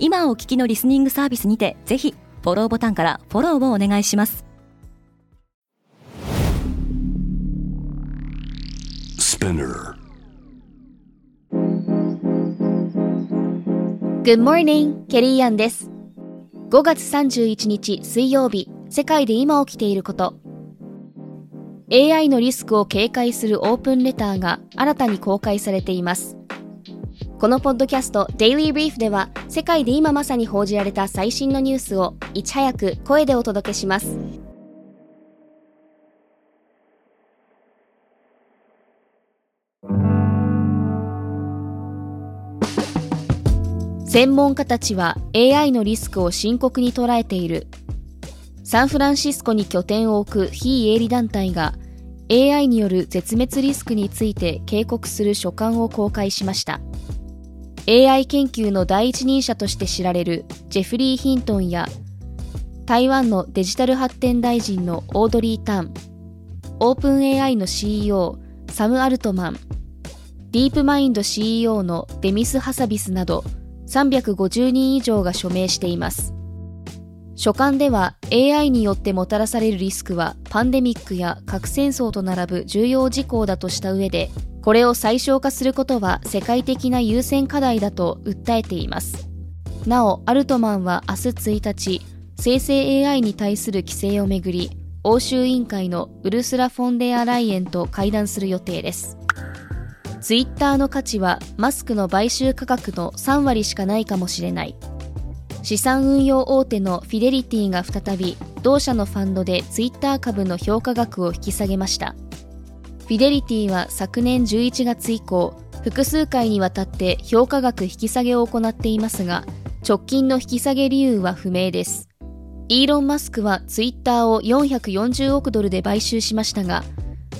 今お聞きのリスニングサービスにてぜひフォローボタンからフォローをお願いします Good morning, ケリーアンです。5月31日水曜日、世界で今起きていること。AI のリスクを警戒するオープンレターが新たに公開されています。このポッドキャスト Daily Brief では世界で今まさに報じられた最新のニュースをいち早く声でお届けします。専門家たちは AI のリスクを深刻に捉えている。サンフランシスコに拠点を置く非営利団体が AI による絶滅リスクについて警告する書簡を公開しました。AI 研究の第一人者として知られるジェフリー・ヒントンや台湾のデジタル発展大臣のオードリー・タン、オープン AI の CEO サム・アルトマン、ディープマインド CEO のデミス・ハサビスなど350人以上が署名しています。書簡では AI によってもたらされるリスクはパンデミックや核戦争と並ぶ重要事項だとした上で、これを最小化することは世界的な優先課題だと訴えています。なお、アルトマンは明日1日、生成 AI に対する規制をめぐり、欧州委員会のウルスラ・フォンデアライエンと会談する予定です。ツイッターの価値はマスクの買収価格の3割しかないかもしれない。資産運用大手のフィデリティが再び同社のファンドでツイッター株の評価額を引き下げました。フィデリティは昨年11月以降、複数回にわたって評価額引き下げを行っていますが、直近の引き下げ理由は不明です。イーロン・マスクはツイッターを440億ドルで買収しましたが、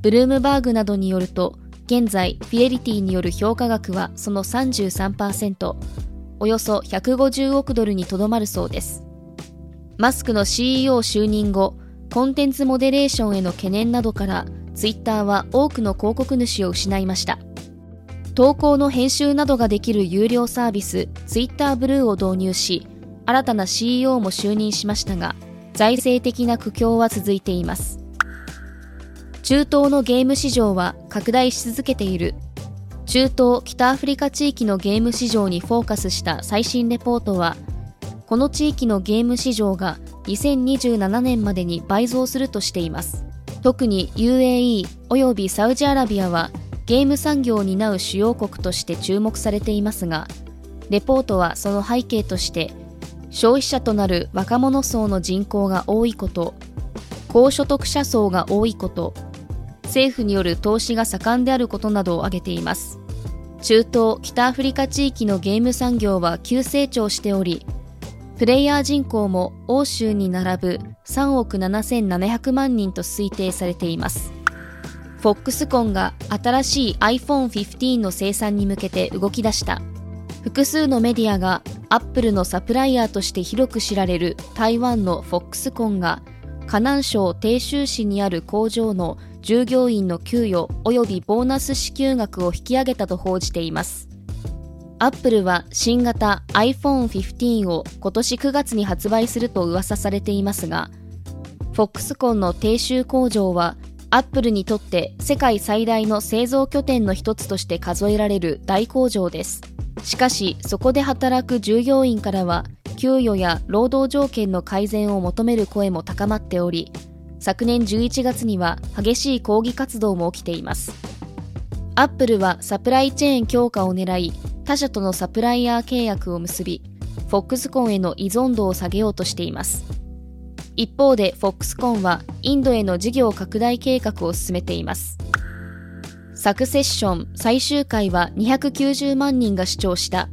ブルームバーグなどによると、現在、フィデリティによる評価額はその33%、およそ150億ドルにとどまるそうです。マスクの CEO 就任後、コンテンツモデレーションへの懸念などから、ツイッターは多くの広告主を失いました。投稿の編集などができる有料サービス、ツイッターブルーを導入し、新たな CEO も就任しましたが、財政的な苦境は続いています。中東のゲーム市場は拡大し続けている。中東北アフリカ地域のゲーム市場にフォーカスした最新レポートは、この地域のゲーム市場が2027年までに倍増するとしています。特に UAE およびサウジアラビアはゲーム産業を担う主要国として注目されていますが、レポートはその背景として、消費者となる若者層の人口が多いこと、高所得者層が多いこと、政府による投資が盛んであることなどを挙げています。中東、北アフリカ地域のゲーム産業は急成長しており、プレイヤー人口も欧州に並ぶ3億7700万人と推定されています。フォックスコンが新しい iPhone15 の生産に向けて動き出した。複数のメディアがアップルのサプライヤーとして広く知られる台湾のフォックスコンが河南省鄭州市にある工場の従業員の給与及びボーナス支給額を引き上げたと報じています。アップルは新型 iPhone15 を今年9月に発売すると噂されていますが、フォックスコンの低州工場はアップルにとって世界最大の製造拠点の一つとして数えられる大工場です。しかし、そこで働く従業員からは、給与や労働条件の改善を求める声も高まっており、昨年11月には激しい抗議活動も起きています。アップルはサプライチェーン強化を狙い、他社とのサプライヤー契約を結び、フォックスコンへの依存度を下げようとしています。一方で、フォックスコンはインドへの事業拡大計画を進めています。サクセッション最終回は290万人が視聴した。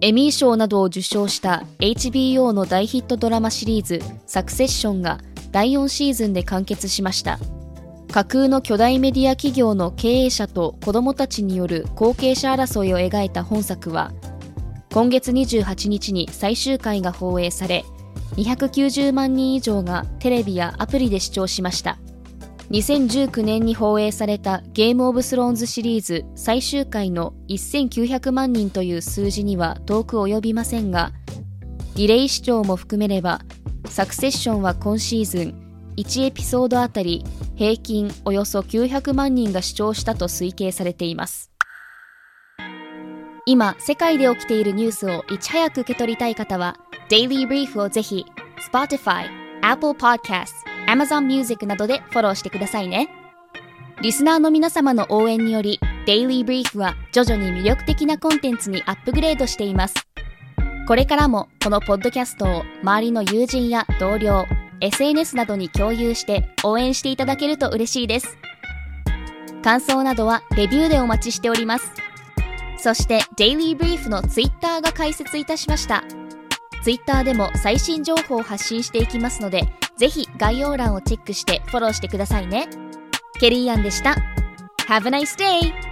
エミー賞などを受賞した HBO の大ヒットドラマシリーズサクセッションが第4シーズンで完結しました架空の巨大メディア企業の経営者と子供たちによる後継者争いを描いた本作は今月28日に最終回が放映され290万人以上がテレビやアプリで視聴しました。2019年に放映されたゲームオブスローンズシリーズ最終回の1900万人という数字には遠く及びませんが、ディレイ視聴も含めれば、サクセッションは今シーズン1エピソードあたり平均およそ900万人が視聴したと推計されています。今、世界で起きているニュースをいち早く受け取りたい方は、Daily Brief をぜひ、Spotify、Apple Podcast、Amazon Music などでフォローしてくださいね。リスナーの皆様の応援により、Daily Brief は徐々に魅力的なコンテンツにアップグレードしています。これからもこのポッドキャストを周りの友人や同僚、SNS などに共有して応援していただけると嬉しいです。感想などはレビューでお待ちしております。そして Daily Brief の Twitter が開設いたしました。Twitter でも最新情報を発信していきますので、ぜひ概要欄をチェックしてフォローしてくださいね。ケリーアンでした。Have a nice day!